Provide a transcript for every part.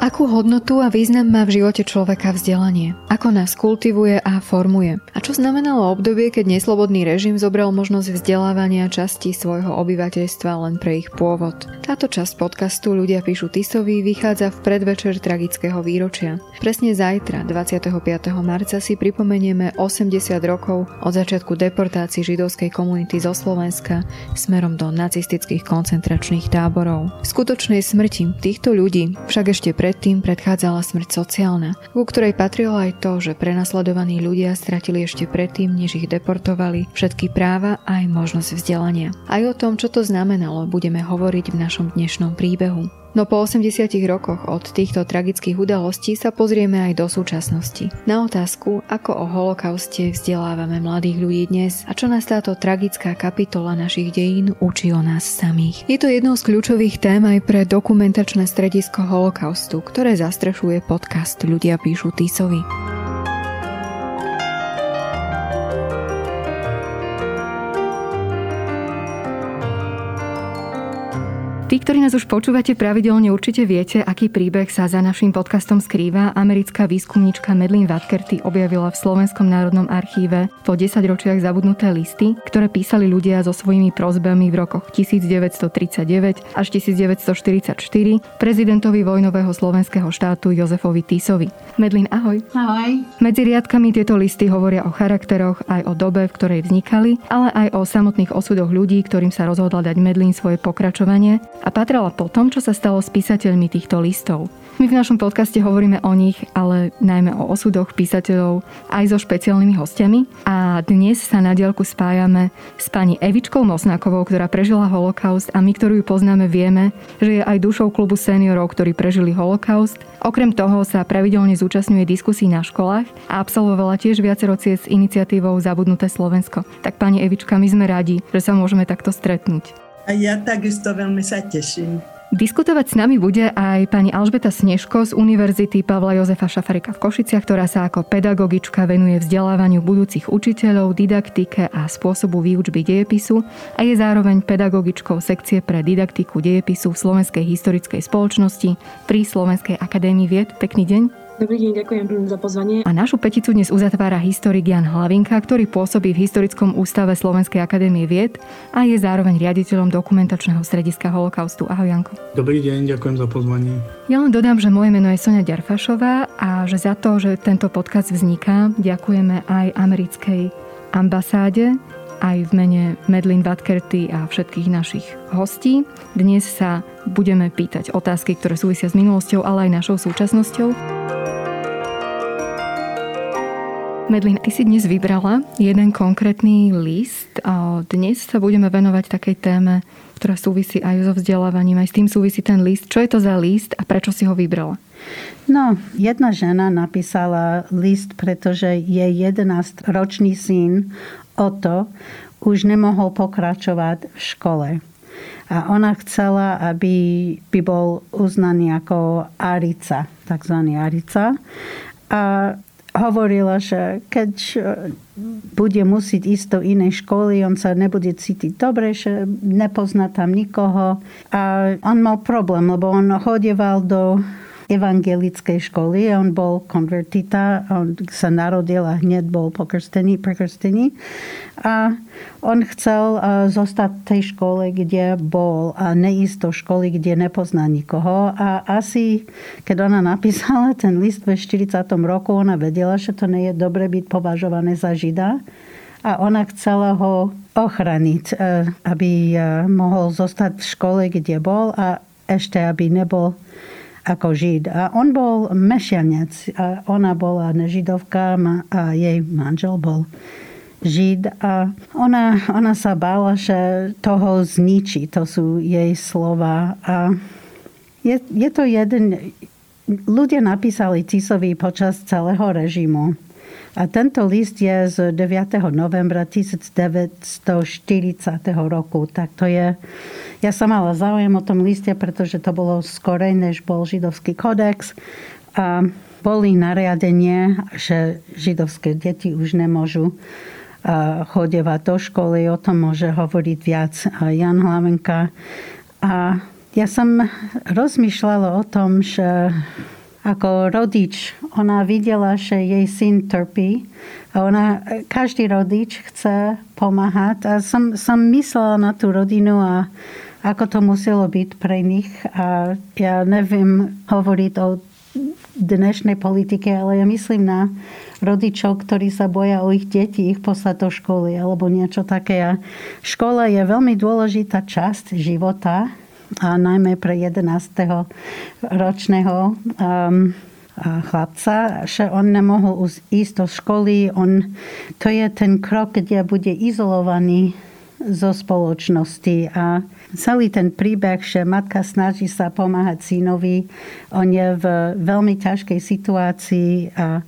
Akú hodnotu a význam má v živote človeka vzdelanie? Ako nás kultivuje a formuje? A čo znamenalo obdobie, keď neslobodný režim zobral možnosť vzdelávania časti svojho obyvateľstva len pre ich pôvod? Táto časť podcastu Ľudia píšu Tisovi vychádza v predvečer tragického výročia. Presne zajtra, 25. marca, si pripomenieme 80 rokov od začiatku deportácií židovskej komunity zo Slovenska smerom do nacistických koncentračných táborov. V skutočnej smrti týchto ľudí však ešte pred Predtým predchádzala smrť sociálna, ku ktorej patrilo aj to, že prenasledovaní ľudia stratili ešte predtým, než ich deportovali, všetky práva a aj možnosť vzdelania. Aj o tom, čo to znamenalo, budeme hovoriť v našom dnešnom príbehu. No po 80 rokoch od týchto tragických udalostí sa pozrieme aj do súčasnosti. Na otázku, ako o holokauste vzdelávame mladých ľudí dnes a čo nás táto tragická kapitola našich dejín učí o nás samých. Je to jednou z kľúčových tém aj pre dokumentačné stredisko holokaustu, ktoré zastrešuje podcast Ľudia píšu Tisovi. Tí, ktorí nás už počúvate pravidelne, určite viete, aký príbeh sa za našim podcastom skrýva. Americká výskumnička Medlin Vatkerty objavila v Slovenskom národnom archíve po 10 ročiach zabudnuté listy, ktoré písali ľudia so svojimi prozbami v rokoch 1939 až 1944 prezidentovi vojnového slovenského štátu Jozefovi Tisovi. Medlin, ahoj. Ahoj. Medzi riadkami tieto listy hovoria o charakteroch, aj o dobe, v ktorej vznikali, ale aj o samotných osudoch ľudí, ktorým sa rozhodla dať Medlin svoje pokračovanie a patrala po tom, čo sa stalo s písateľmi týchto listov. My v našom podcaste hovoríme o nich, ale najmä o osudoch písateľov aj so špeciálnymi hostiami. A dnes sa na dielku spájame s pani Evičkou Mosnákovou, ktorá prežila holokaust a my, ktorú ju poznáme, vieme, že je aj dušou klubu seniorov, ktorí prežili holokaust. Okrem toho sa pravidelne zúčastňuje diskusí na školách a absolvovala tiež viacero ciest s iniciatívou Zabudnuté Slovensko. Tak pani Evička, my sme radi, že sa môžeme takto stretnúť. A ja takisto veľmi sa teším. Diskutovať s nami bude aj pani Alžbeta Snežko z Univerzity Pavla Jozefa Šafarika v Košiciach, ktorá sa ako pedagogička venuje vzdelávaniu budúcich učiteľov, didaktike a spôsobu výučby dejepisu a je zároveň pedagogičkou sekcie pre didaktiku dejepisu v Slovenskej historickej spoločnosti pri Slovenskej akadémii vied. Pekný deň. Dobrý deň, ďakujem za pozvanie. A našu peticu dnes uzatvára historik Jan Hlavinka, ktorý pôsobí v Historickom ústave Slovenskej akadémie vied a je zároveň riaditeľom dokumentačného strediska holokaustu. Ahoj Janko. Dobrý deň, ďakujem za pozvanie. Ja len dodám, že moje meno je Sonia Ďarfašová a že za to, že tento podcast vzniká, ďakujeme aj americkej ambasáde, aj v mene Medlin Vatkerty a všetkých našich hostí. Dnes sa budeme pýtať otázky, ktoré súvisia s minulosťou, ale aj našou súčasnosťou. Medlin, ty si dnes vybrala jeden konkrétny list a dnes sa budeme venovať takej téme, ktorá súvisí aj so vzdelávaním, aj s tým súvisí ten list. Čo je to za list a prečo si ho vybrala? No, jedna žena napísala list, pretože jej 11-ročný syn Oto už nemohol pokračovať v škole. A ona chcela, aby by bol uznaný ako Arica, takzvaný Arica. A hovorila, že keď e, bude musieť ísť do inej školy, on sa nebude cítiť dobre, že nepozná tam nikoho. A on mal problém, lebo on chodieval do evangelickej školy. On bol konvertita, on sa narodil a hneď bol pokrstený, prekrstený. A on chcel zostať v tej škole, kde bol a neísť do školy, kde nepozná nikoho. A asi, keď ona napísala ten list ve 40. roku, ona vedela, že to nie je dobre byť považované za žida. A ona chcela ho ochraniť, e, aby e, mohol zostať v škole, kde bol a ešte, aby nebol ako Žid. A on bol mešianec. A ona bola nežidovka a jej manžel bol Žid. A ona, ona sa bála, že toho zničí. To sú jej slova. A je, je to jeden, ľudia napísali Tisovi počas celého režimu. A tento list je z 9. novembra 1940 roku. Tak to je... Ja som mala záujem o tom liste, pretože to bolo skorej, než bol židovský kodex. A boli nariadenie, že židovské deti už nemôžu chodevať do školy. O tom môže hovoriť viac Jan Hlavenka. A ja som rozmýšľala o tom, že ako rodič, ona videla, že jej syn trpí a ona, každý rodič chce pomáhať a som, som myslela na tú rodinu a ako to muselo byť pre nich a ja neviem hovoriť o dnešnej politike, ale ja myslím na rodičov, ktorí sa boja o ich deti, ich poslať do školy alebo niečo také. A škola je veľmi dôležitá časť života a najmä pre 11. ročného um, chlapca, že on nemohol ísť do školy. On, to je ten krok, kde bude izolovaný zo spoločnosti a celý ten príbeh, že matka snaží sa pomáhať synovi, on je v veľmi ťažkej situácii a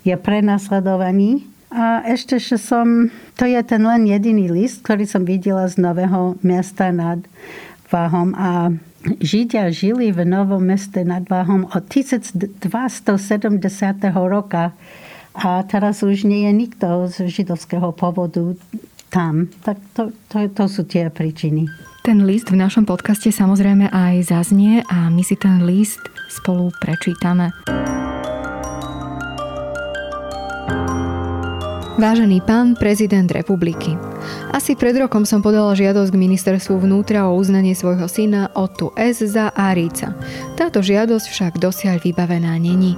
je prenasledovaný. A ešte, že som, to je ten len jediný list, ktorý som videla z Nového mesta nad Váhom a Židia žili v Novom meste nad Váhom od 1270. roka a teraz už nie je nikto z židovského povodu tam. Tak to, to, to sú tie príčiny. Ten list v našom podcaste samozrejme aj zaznie a my si ten list spolu prečítame. Vážený pán prezident republiky, asi pred rokom som podala žiadosť k ministerstvu vnútra o uznanie svojho syna Otu S. za Árica. Táto žiadosť však dosiaľ vybavená není.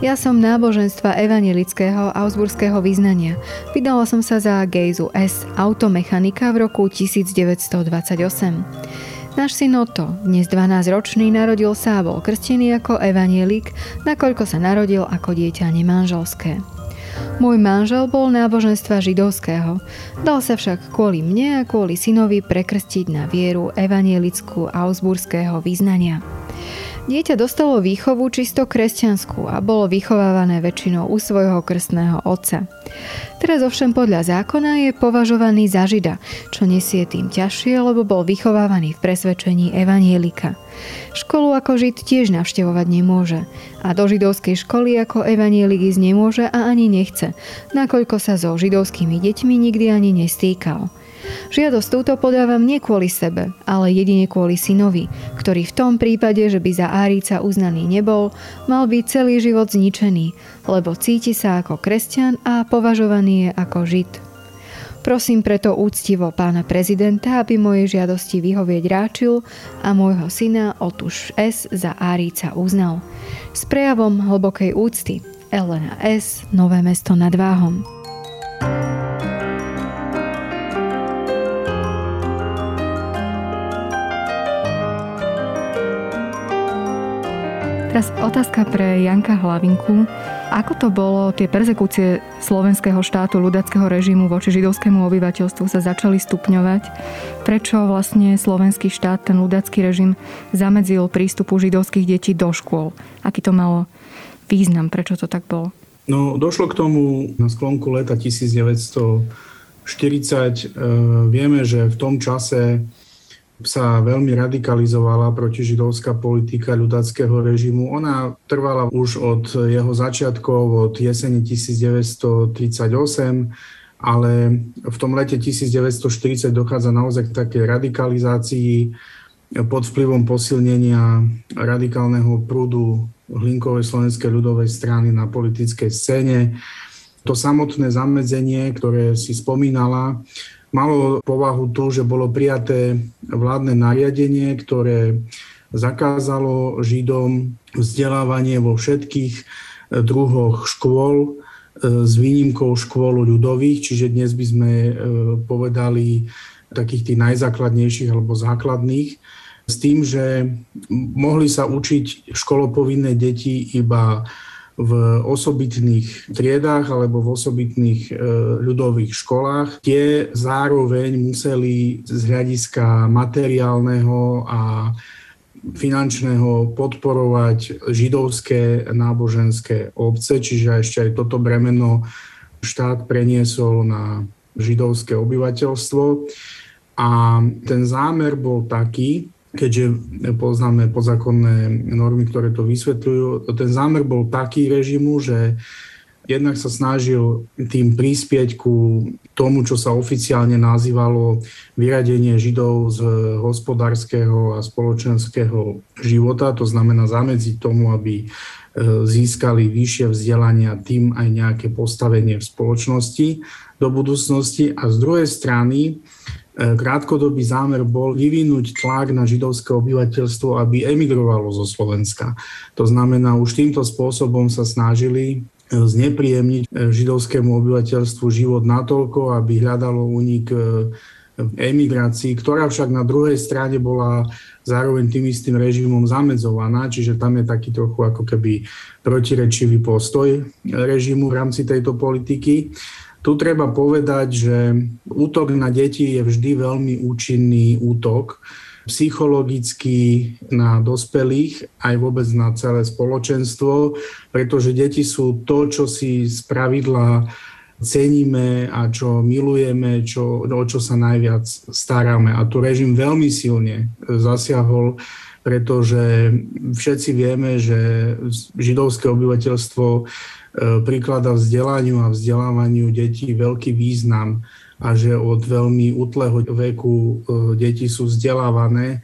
Ja som náboženstva evangelického Augsburského vyznania. Vydala som sa za Gejzu S. automechanika v roku 1928. Náš syn Otto, dnes 12-ročný, narodil sa a bol krstený ako evanielik, nakoľko sa narodil ako dieťa nemanželské. Môj manžel bol náboženstva židovského. Dal sa však kvôli mne a kvôli synovi prekrstiť na vieru evanielickú augsburského význania. Dieťa dostalo výchovu čisto kresťanskú a bolo vychovávané väčšinou u svojho krstného otca. Teraz ovšem podľa zákona je považovaný za žida, čo nesie tým ťažšie, lebo bol vychovávaný v presvedčení evanielika. Školu ako žid tiež navštevovať nemôže a do židovskej školy ako evanielik ísť nemôže a ani nechce, nakoľko sa so židovskými deťmi nikdy ani nestýkal. Žiadosť túto podávam nie kvôli sebe, ale jedine kvôli synovi, ktorý v tom prípade, že by za Árica uznaný nebol, mal byť celý život zničený, lebo cíti sa ako kresťan a považovaný je ako žid. Prosím preto úctivo pána prezidenta, aby mojej žiadosti vyhovieť ráčil a môjho syna Otuš S. za Árica uznal. S prejavom hlbokej úcty Elena S. Nové mesto nad Váhom. Teraz otázka pre Janka Hlavinku. Ako to bolo, tie persekúcie slovenského štátu, ľudackého režimu voči židovskému obyvateľstvu sa začali stupňovať? Prečo vlastne slovenský štát, ten ľudacký režim, zamedzil prístupu židovských detí do škôl? Aký to malo význam? Prečo to tak bolo? No, došlo k tomu na sklonku leta 1940. E, vieme, že v tom čase sa veľmi radikalizovala protižidovská politika ľudáckého režimu. Ona trvala už od jeho začiatkov, od jesene 1938, ale v tom lete 1940 dochádza naozaj k takej radikalizácii pod vplyvom posilnenia radikálneho prúdu Hlinkovej slovenskej ľudovej strany na politickej scéne. To samotné zamedzenie, ktoré si spomínala, malo povahu tu, že bolo prijaté vládne nariadenie, ktoré zakázalo Židom vzdelávanie vo všetkých eh, druhoch škôl eh, s výnimkou škôl ľudových, čiže dnes by sme eh, povedali takých tých najzákladnejších alebo základných, s tým, že mohli sa učiť školopovinné deti iba v osobitných triedách alebo v osobitných e, ľudových školách. Tie zároveň museli z hľadiska materiálneho a finančného podporovať židovské náboženské obce, čiže ešte aj toto bremeno štát preniesol na židovské obyvateľstvo. A ten zámer bol taký, keďže poznáme podzákonné normy, ktoré to vysvetľujú, ten zámer bol taký režimu, že jednak sa snažil tým prispieť ku tomu, čo sa oficiálne nazývalo vyradenie Židov z hospodárskeho a spoločenského života, to znamená zamedziť tomu, aby e, získali vyššie vzdelanie a tým aj nejaké postavenie v spoločnosti do budúcnosti. A z druhej strany krátkodobý zámer bol vyvinúť tlak na židovské obyvateľstvo, aby emigrovalo zo Slovenska. To znamená, už týmto spôsobom sa snažili e, znepríjemniť e, židovskému obyvateľstvu život natoľko, aby hľadalo únik emigrácii, ktorá však na druhej strane bola zároveň tým istým režimom zamedzovaná, čiže tam je taký trochu ako keby protirečivý postoj režimu v rámci tejto politiky. Tu treba povedať, že útok na deti je vždy veľmi účinný útok psychologicky na dospelých, aj vôbec na celé spoločenstvo, pretože deti sú to, čo si z pravidla ceníme a čo milujeme, čo, o čo sa najviac staráme. A tu režim veľmi silne zasiahol, pretože všetci vieme, že židovské obyvateľstvo prikladá vzdelaniu a vzdelávaniu detí veľký význam a že od veľmi útleho veku e, deti sú vzdelávané.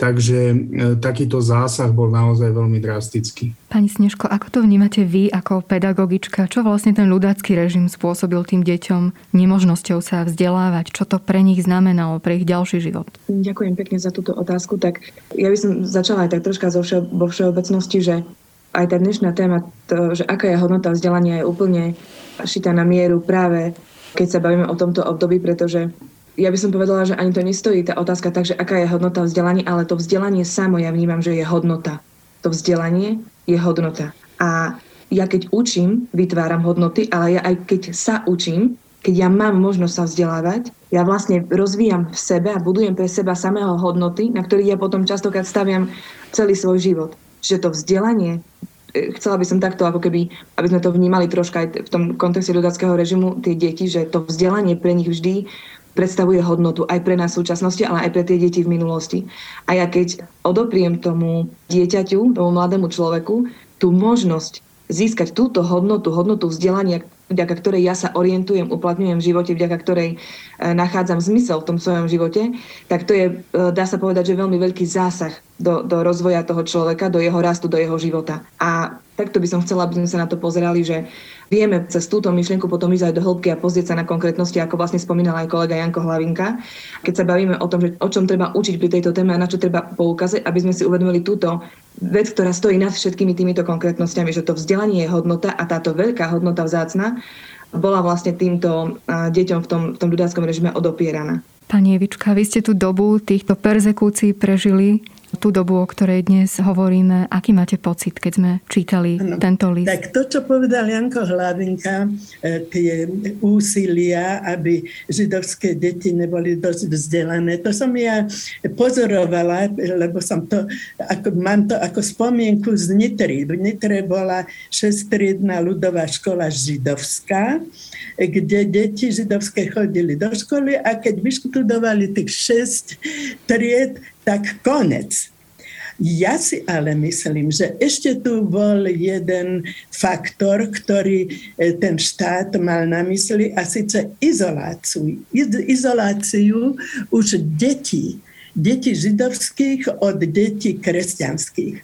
Takže e, takýto zásah bol naozaj veľmi drastický. Pani Snežko, ako to vnímate vy ako pedagogička? Čo vlastne ten ľudácky režim spôsobil tým deťom nemožnosťou sa vzdelávať? Čo to pre nich znamenalo, pre ich ďalší život? Ďakujem pekne za túto otázku. Tak ja by som začala aj tak troška vo všeobecnosti, že aj tá dnešná téma, to, že aká je hodnota vzdelania, je úplne šitá na mieru práve keď sa bavíme o tomto období, pretože ja by som povedala, že ani to nestojí tá otázka tak, že aká je hodnota vzdelania, ale to vzdelanie samo ja vnímam, že je hodnota. To vzdelanie je hodnota. A ja keď učím, vytváram hodnoty, ale ja aj keď sa učím, keď ja mám možnosť sa vzdelávať, ja vlastne rozvíjam v sebe a budujem pre seba samého hodnoty, na ktorých ja potom častokrát staviam celý svoj život. Čiže to vzdelanie, e, chcela by som takto, ako keby, aby sme to vnímali troška aj v tom kontexte ľudáckého režimu, tie deti, že to vzdelanie pre nich vždy predstavuje hodnotu aj pre nás v súčasnosti, ale aj pre tie deti v minulosti. A ja keď odopriem tomu dieťaťu, tomu mladému človeku, tú možnosť získať túto hodnotu, hodnotu vzdelania, vďaka ktorej ja sa orientujem, uplatňujem v živote, vďaka ktorej e, nachádzam zmysel v tom svojom živote, tak to je, e, dá sa povedať, že veľmi veľký zásah do, do rozvoja toho človeka, do jeho rastu, do jeho života. A takto by som chcela, aby sme sa na to pozerali, že vieme cez túto myšlienku potom ísť aj do hĺbky a pozrieť sa na konkrétnosti, ako vlastne spomínal aj kolega Janko Hlavinka. Keď sa bavíme o tom, že o čom treba učiť pri tejto téme a na čo treba poukázať, aby sme si uvedomili túto vec, ktorá stojí nad všetkými týmito konkrétnosťami, že to vzdelanie je hodnota a táto veľká hodnota vzácna bola vlastne týmto deťom v tom, v tom ľudáckom režime odopieraná. Pani Evička, vy ste tú dobu týchto perzekúcií prežili tú dobu, o ktorej dnes hovoríme. Aký máte pocit, keď sme čítali ano, tento list? Tak to, čo povedal Janko Hlavinka, e, tie úsilia, aby židovské deti neboli dosť vzdelané, to som ja pozorovala, lebo som to, ako, mám to ako spomienku z Nitry. V Nitre bola šestriedná ľudová škola židovská, kde deti židovské chodili do školy a keď vyštudovali tých šest tried, tak konec. Ja si ale myslím, že ešte tu bol jeden faktor, ktorý e, ten štát mal na mysli a síce izoláciu. Izoláciu už detí detí židovských od detí kresťanských.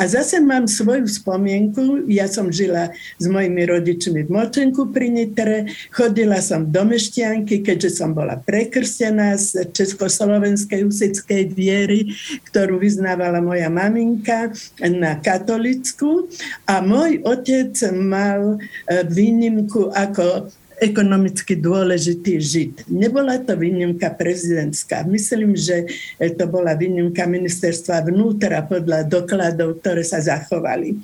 A zase mám svoju spomienku, ja som žila s mojimi rodičmi v Močenku pri Nitre, chodila som do Mešťanky, keďže som bola prekrstená z československej husickej viery, ktorú vyznávala moja maminka na katolickú a môj otec mal e, výnimku ako ekonomicky dôležitý Žid. Nebola to výnimka prezidentská. Myslím, že to bola výnimka ministerstva vnútra podľa dokladov, ktoré sa zachovali.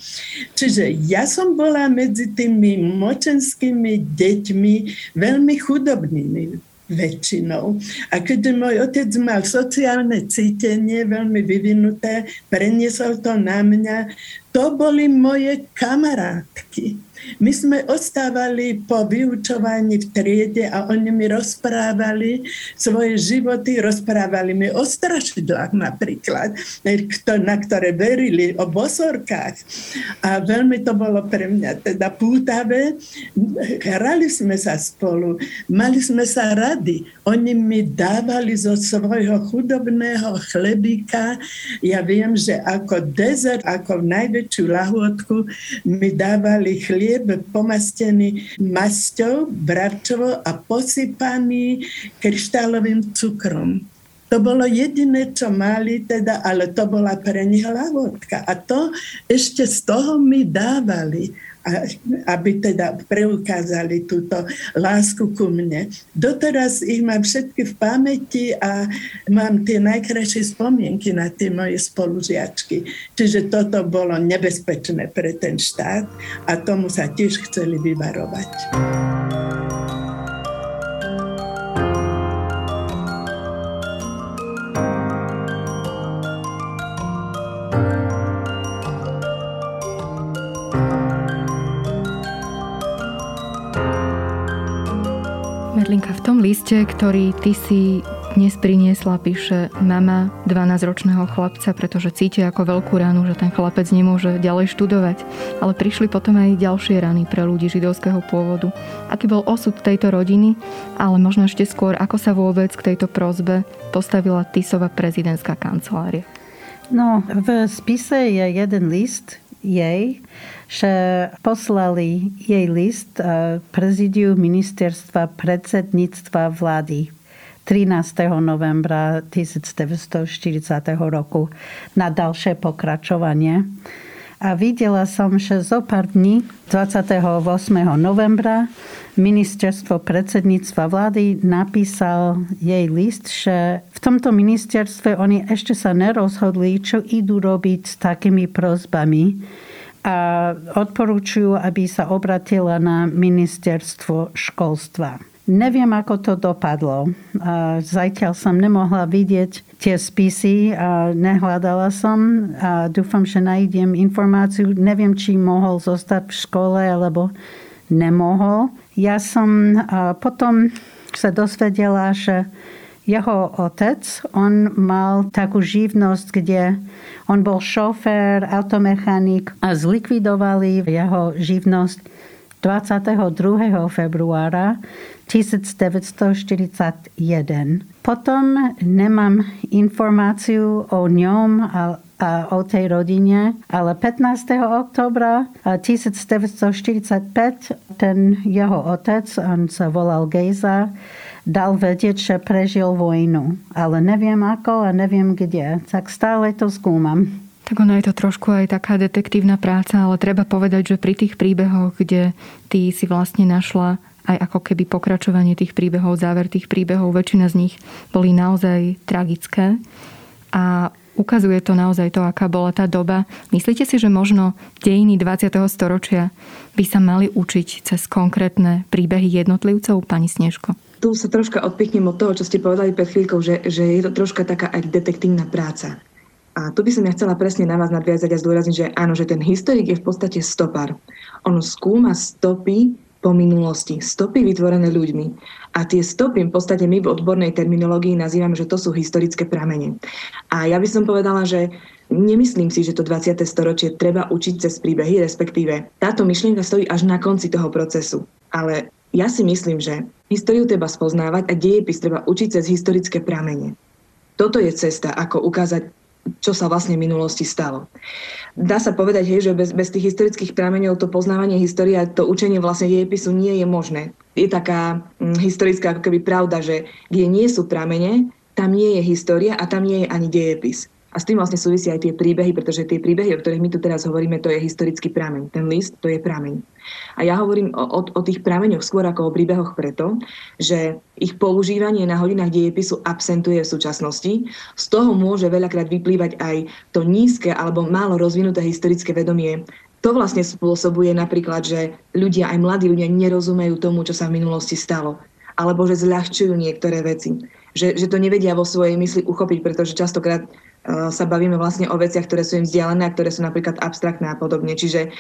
Čiže ja som bola medzi tými močenskými deťmi veľmi chudobnými väčšinou. A keď môj otec mal sociálne cítenie veľmi vyvinuté, preniesol to na mňa, to boli moje kamarátky. My sme ostávali po vyučovaní v triede a oni mi rozprávali svoje životy, rozprávali mi o strašidlách napríklad, na ktoré verili, o bosorkách. A veľmi to bolo pre mňa teda pútavé. Hrali sme sa spolu, mali sme sa rady. Oni mi dávali zo svojho chudobného chlebíka. Ja viem, že ako dezert, ako najväčšiu lahôdku mi dávali chlieb chlieb pomastený masťou, bravčovou a posypaný kryštálovým cukrom. To bolo jediné, čo mali, teda, ale to bola pre nich lavodka. A to ešte z toho mi dávali aby teda preukázali túto lásku ku mne. Doteraz ich mám všetky v pamäti a mám tie najkrajšie spomienky na tie moje spolužiačky. Čiže toto bolo nebezpečné pre ten štát a tomu sa tiež chceli vyvarovať. Merlinka, v tom liste, ktorý ty si dnes priniesla, píše mama 12-ročného chlapca, pretože cíti ako veľkú ránu, že ten chlapec nemôže ďalej študovať. Ale prišli potom aj ďalšie rany pre ľudí židovského pôvodu. Aký bol osud tejto rodiny, ale možno ešte skôr, ako sa vôbec k tejto prozbe postavila Tisova prezidentská kancelária? No, v spise je jeden list jej, že poslali jej list eh, prezidiu ministerstva predsedníctva vlády 13. novembra 1940 roku na ďalšie pokračovanie. A videla som, že zo pár dní 28. novembra ministerstvo predsedníctva vlády napísal jej list, že v tomto ministerstve oni ešte sa nerozhodli, čo idú robiť s takými prozbami a odporúčujú, aby sa obratila na ministerstvo školstva. Neviem, ako to dopadlo. Zajtiaľ som nemohla vidieť tie spisy a nehľadala som a dúfam, že nájdem informáciu. Neviem, či mohol zostať v škole alebo nemohol. Ja som potom sa dosvedela, že jeho otec, on mal takú živnosť, kde on bol šofér, automechanik a zlikvidovali jeho živnosť 22. februára 1941. Potom nemám informáciu o ňom a, o tej rodine, ale 15. oktobra 1945 ten jeho otec, on sa volal Gejza, dal vedieť, že prežil vojnu. Ale neviem ako a neviem kde. Tak stále to skúmam. Tak ono je to trošku aj taká detektívna práca, ale treba povedať, že pri tých príbehoch, kde ty si vlastne našla aj ako keby pokračovanie tých príbehov, záver tých príbehov, väčšina z nich boli naozaj tragické. A ukazuje to naozaj to, aká bola tá doba. Myslíte si, že možno dejiny 20. storočia by sa mali učiť cez konkrétne príbehy jednotlivcov, pani Snežko? tu sa troška odpichnem od toho, čo ste povedali pred chvíľkou, že, že je to troška taká aj detektívna práca. A tu by som ja chcela presne na vás nadviazať a zdôrazniť, že áno, že ten historik je v podstate stopár. On skúma stopy po minulosti, stopy vytvorené ľuďmi. A tie stopy v podstate my v odbornej terminológii nazývame, že to sú historické pramene. A ja by som povedala, že nemyslím si, že to 20. storočie treba učiť cez príbehy, respektíve táto myšlienka stojí až na konci toho procesu. Ale ja si myslím, že históriu treba spoznávať a dejepis treba učiť cez historické pramene. Toto je cesta, ako ukázať, čo sa vlastne v minulosti stalo. Dá sa povedať, hej, že bez, bez tých historických prameňov to poznávanie histórie a to učenie vlastne dejepisu nie je možné. Je taká hm, historická ako keby pravda, že kde nie sú pramene, tam nie je história a tam nie je ani dejepis. A s tým vlastne súvisia aj tie príbehy, pretože tie príbehy, o ktorých my tu teraz hovoríme, to je historický prameň. Ten list, to je prameň. A ja hovorím o, o, tých prameňoch skôr ako o príbehoch preto, že ich používanie na hodinách dejepisu absentuje v súčasnosti. Z toho môže veľakrát vyplývať aj to nízke alebo málo rozvinuté historické vedomie to vlastne spôsobuje napríklad, že ľudia, aj mladí ľudia, nerozumejú tomu, čo sa v minulosti stalo alebo že zľahčujú niektoré veci. Že, že to nevedia vo svojej mysli uchopiť, pretože častokrát uh, sa bavíme vlastne o veciach, ktoré sú im vzdialené a ktoré sú napríklad abstraktné a podobne. Čiže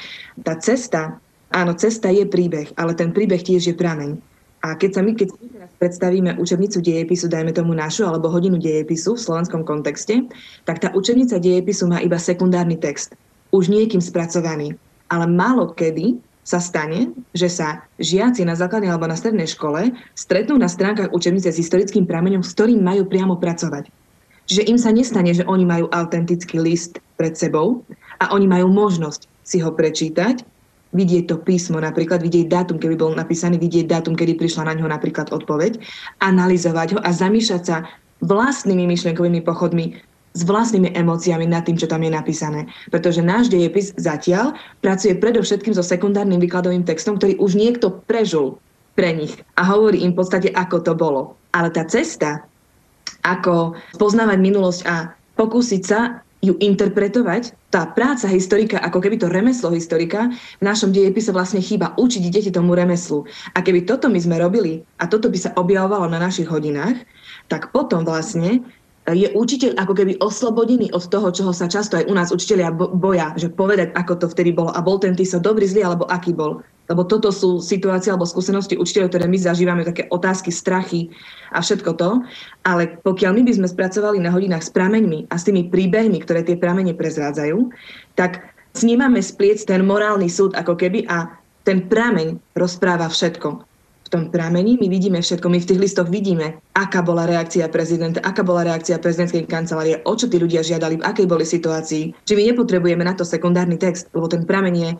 tá cesta, áno, cesta je príbeh, ale ten príbeh tiež je prameň. A keď sa my, keď my teraz predstavíme učebnicu dejepisu, dajme tomu našu, alebo hodinu dejepisu v slovenskom kontexte, tak tá učebnica dejepisu má iba sekundárny text. Už niekým spracovaný. Ale málo kedy sa stane, že sa žiaci na základnej alebo na strednej škole stretnú na stránkach učebnice s historickým prameňom, s ktorým majú priamo pracovať. Čiže im sa nestane, že oni majú autentický list pred sebou a oni majú možnosť si ho prečítať vidieť to písmo, napríklad vidieť dátum, keby bol napísaný, vidieť dátum, kedy prišla na ňo napríklad odpoveď, analyzovať ho a zamýšľať sa vlastnými myšlienkovými pochodmi, s vlastnými emóciami nad tým, čo tam je napísané. Pretože náš dejepis zatiaľ pracuje predovšetkým so sekundárnym výkladovým textom, ktorý už niekto prežul pre nich a hovorí im v podstate, ako to bolo. Ale tá cesta, ako poznávať minulosť a pokúsiť sa ju interpretovať, tá práca historika, ako keby to remeslo historika, v našom dejepise vlastne chýba učiť deti tomu remeslu. A keby toto my sme robili a toto by sa objavovalo na našich hodinách, tak potom vlastne je učiteľ ako keby oslobodený od toho, čoho sa často aj u nás učiteľia boja, že povedať, ako to vtedy bolo a bol ten sa dobrý, zlý alebo aký bol. Lebo toto sú situácie alebo skúsenosti učiteľov, ktoré my zažívame, také otázky, strachy a všetko to. Ale pokiaľ my by sme spracovali na hodinách s prameňmi a s tými príbehmi, ktoré tie pramene prezrádzajú, tak snímame spliec ten morálny súd ako keby a ten prameň rozpráva všetko. V tom pramení my vidíme všetko, my v tých listoch vidíme, aká bola reakcia prezidenta, aká bola reakcia prezidentskej kancelárie, o čo tí ľudia žiadali, v akej boli situácii. Čiže my nepotrebujeme na to sekundárny text, lebo ten prameň je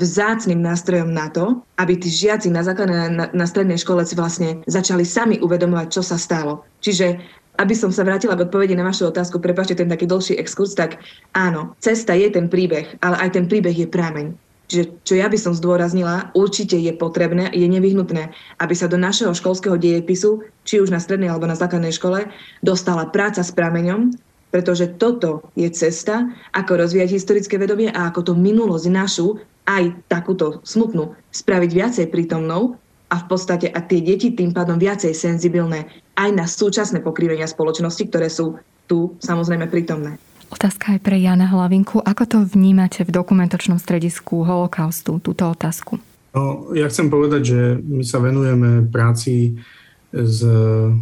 vzácným nástrojom na to, aby tí žiaci na základnej na, na strednej škole si vlastne začali sami uvedomovať, čo sa stalo. Čiže aby som sa vrátila k odpovedi na vašu otázku, prepáčte ten taký dlhší exkurs, tak áno, cesta je ten príbeh, ale aj ten príbeh je prámeň. Čiže čo ja by som zdôraznila, určite je potrebné, je nevyhnutné, aby sa do našeho školského dejepisu, či už na strednej alebo na základnej škole, dostala práca s prameňom, pretože toto je cesta, ako rozvíjať historické vedomie a ako to minulosť našu aj takúto smutnú spraviť viacej prítomnou a v podstate a tie deti tým pádom viacej senzibilné aj na súčasné pokrývenia spoločnosti, ktoré sú tu samozrejme prítomné. Otázka aj pre Jana Hlavinku. Ako to vnímate v dokumentačnom stredisku holokaustu, túto otázku? No, ja chcem povedať, že my sa venujeme práci s,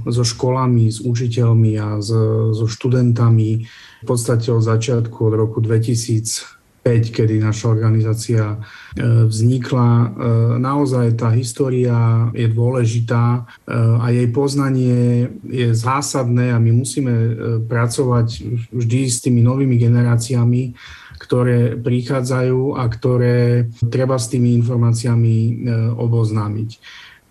so školami, s učiteľmi a s, so študentami v podstate od začiatku od roku 2000 kedy naša organizácia e, vznikla. E, naozaj tá história je dôležitá e, a jej poznanie je zásadné a my musíme pracovať vždy s tými novými generáciami, ktoré prichádzajú a ktoré treba s tými informáciami oboznámiť.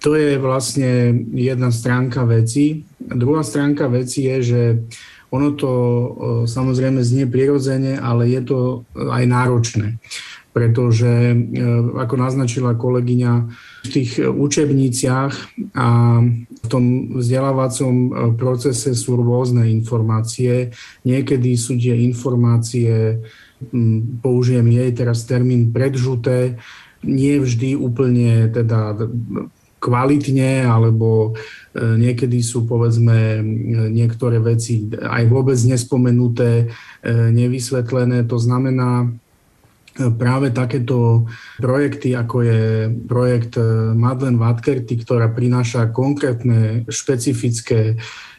To je vlastne jedna stránka veci. Druhá stránka veci je, že ono to samozrejme znie prirodzene, ale je to aj náročné pretože, e, ako naznačila kolegyňa, v tých učebniciach a v tom vzdelávacom e, procese sú rôzne informácie. Niekedy sú tie informácie, použijem jej teraz termín predžuté, nie vždy úplne teda kvalitne, alebo e, niekedy sú povedzme niektoré veci aj vôbec nespomenuté, e, nevysvetlené. To znamená, e, práve takéto projekty, ako je projekt Madeleine Vatkerty, ktorá prináša konkrétne špecifické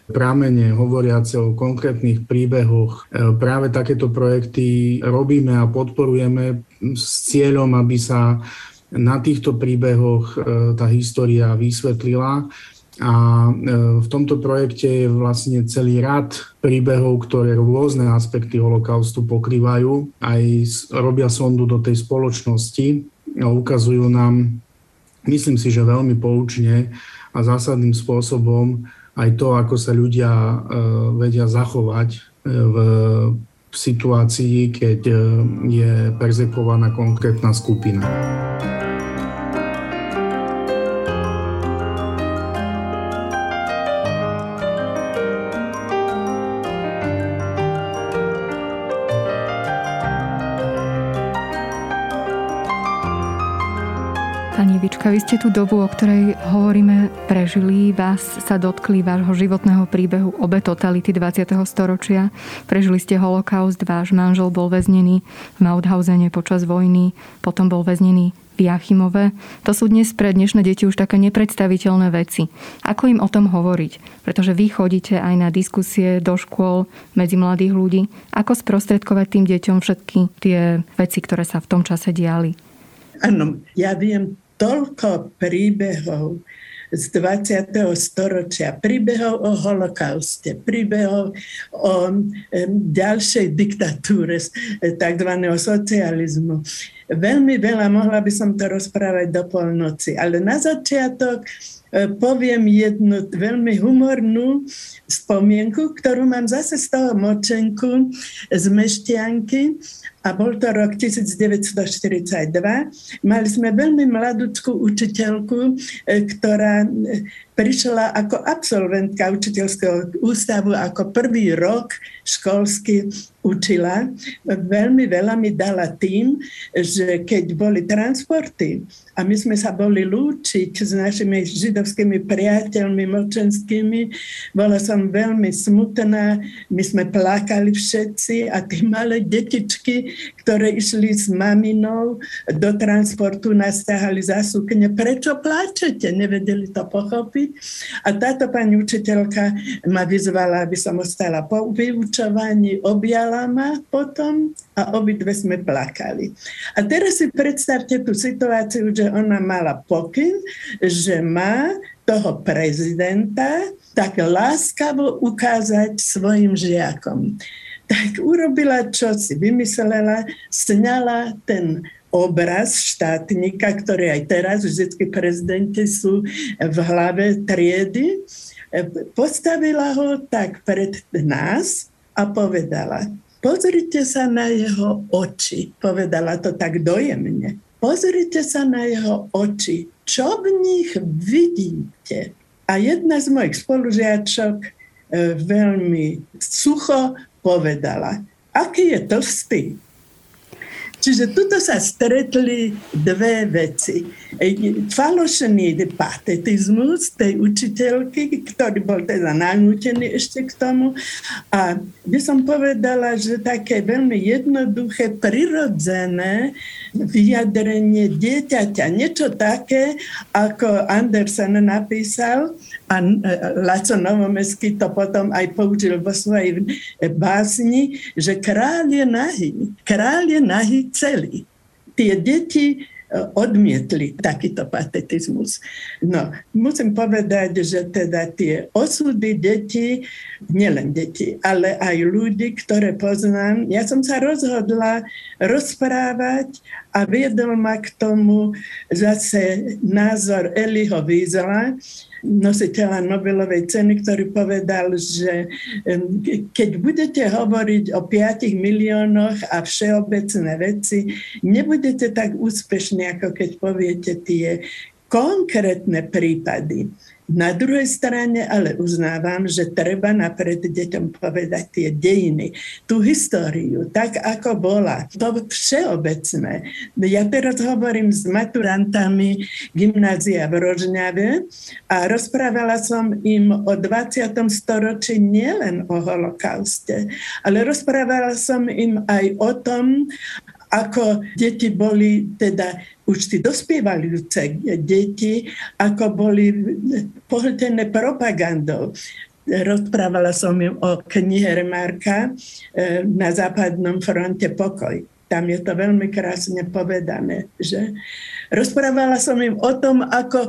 prámene hovoriace o konkrétnych príbehoch. Práve takéto projekty robíme a podporujeme s cieľom, aby sa na týchto príbehoch e, tá história vysvetlila. A e, v tomto projekte je vlastne celý rad príbehov, ktoré rôzne aspekty holokaustu pokrývajú, aj robia sondu do tej spoločnosti a ukazujú nám, myslím si, že veľmi poučne a zásadným spôsobom aj to, ako sa ľudia e, vedia zachovať v situácii, keď je perzekovaná konkrétna skupina. Pani Vička, vy ste tú dobu, o ktorej hovoríme, prežili, vás sa dotkli vášho životného príbehu obe totality 20. storočia. Prežili ste holokaust, váš manžel bol väznený v Mauthausene počas vojny, potom bol väznený v Jachimove. To sú dnes pre dnešné deti už také nepredstaviteľné veci. Ako im o tom hovoriť? Pretože vy chodíte aj na diskusie do škôl medzi mladých ľudí. Ako sprostredkovať tým deťom všetky tie veci, ktoré sa v tom čase diali? Áno, ja viem toľko príbehov z 20. storočia, príbehov o holokauste, príbehov o ďalšej diktatúre tzv. socializmu. Veľmi veľa, mohla by som to rozprávať do polnoci, ale na začiatok e, poviem jednu veľmi humornú spomienku, ktorú mám zase z toho močenku z Mešťanky a bol to rok 1942. Mali sme veľmi mladúčku učiteľku, e, ktorá e, prišla ako absolventka učiteľského ústavu ako prvý rok školský učila. Veľmi veľa mi dala tým, že keď boli transporty a my sme sa boli lúčiť s našimi židovskými priateľmi močenskými, bola som veľmi smutná, my sme plakali všetci a tie malé detičky, ktoré išli s maminou do transportu, nás ťahali za sukne. Prečo pláčete? Nevedeli to pochopiť. A táto pani učiteľka ma vyzvala, aby som ostala po vyučovaní, objala mama potom a obidve sme plakali. A teraz si predstavte tú situáciu, že ona mala pokyn, že má toho prezidenta tak láskavo ukázať svojim žiakom. Tak urobila čo si, vymyslela, sňala ten obraz štátnika, ktorý aj teraz vždy prezidenti sú v hlave triedy, postavila ho tak pred nás a povedala, Pozrite sa na jeho oči, povedala to tak dojemne. Pozrite sa na jeho oči, čo v nich vidíte. A jedna z mojich spolužiačok e, veľmi sucho povedala, aký je tlstý. Čiže tuto sa stretli dve veci. Falošený patetizmus tej učiteľky, ktorý bol teda nanútený ešte k tomu. A by som povedala, že také veľmi jednoduché, prirodzené vyjadrenie dieťaťa. Niečo také, ako Andersen napísal, a e, Laco Novomeský to potom aj použil vo svojej básni, že král je nahý. Král je nahý celý. Tie deti odmietli takýto patetizmus. No, musím povedať, že teda tie osudy detí, nielen detí, ale aj ľudí, ktoré poznám, ja som sa rozhodla rozprávať a viedol ma k tomu zase názor Eliho Wiesela, nositeľa Nobelovej ceny, ktorý povedal, že keď budete hovoriť o 5 miliónoch a všeobecné veci, nebudete tak úspešní, ako keď poviete tie konkrétne prípady. Na druhej strane ale uznávam, že treba napred deťom povedať tie dejiny, tú históriu, tak ako bola. To všeobecné. Ja teraz hovorím s maturantami gymnázia v Rožňave a rozprávala som im o 20. storočí nielen o holokauste, ale rozprávala som im aj o tom, ako deti boli, teda už tí dospievajúce deti, ako boli pohltené propagandou. Rozprávala som im o knihe Remarka e, na západnom fronte Pokoj. Tam je to veľmi krásne povedané, že Rozprávala som im o tom, ako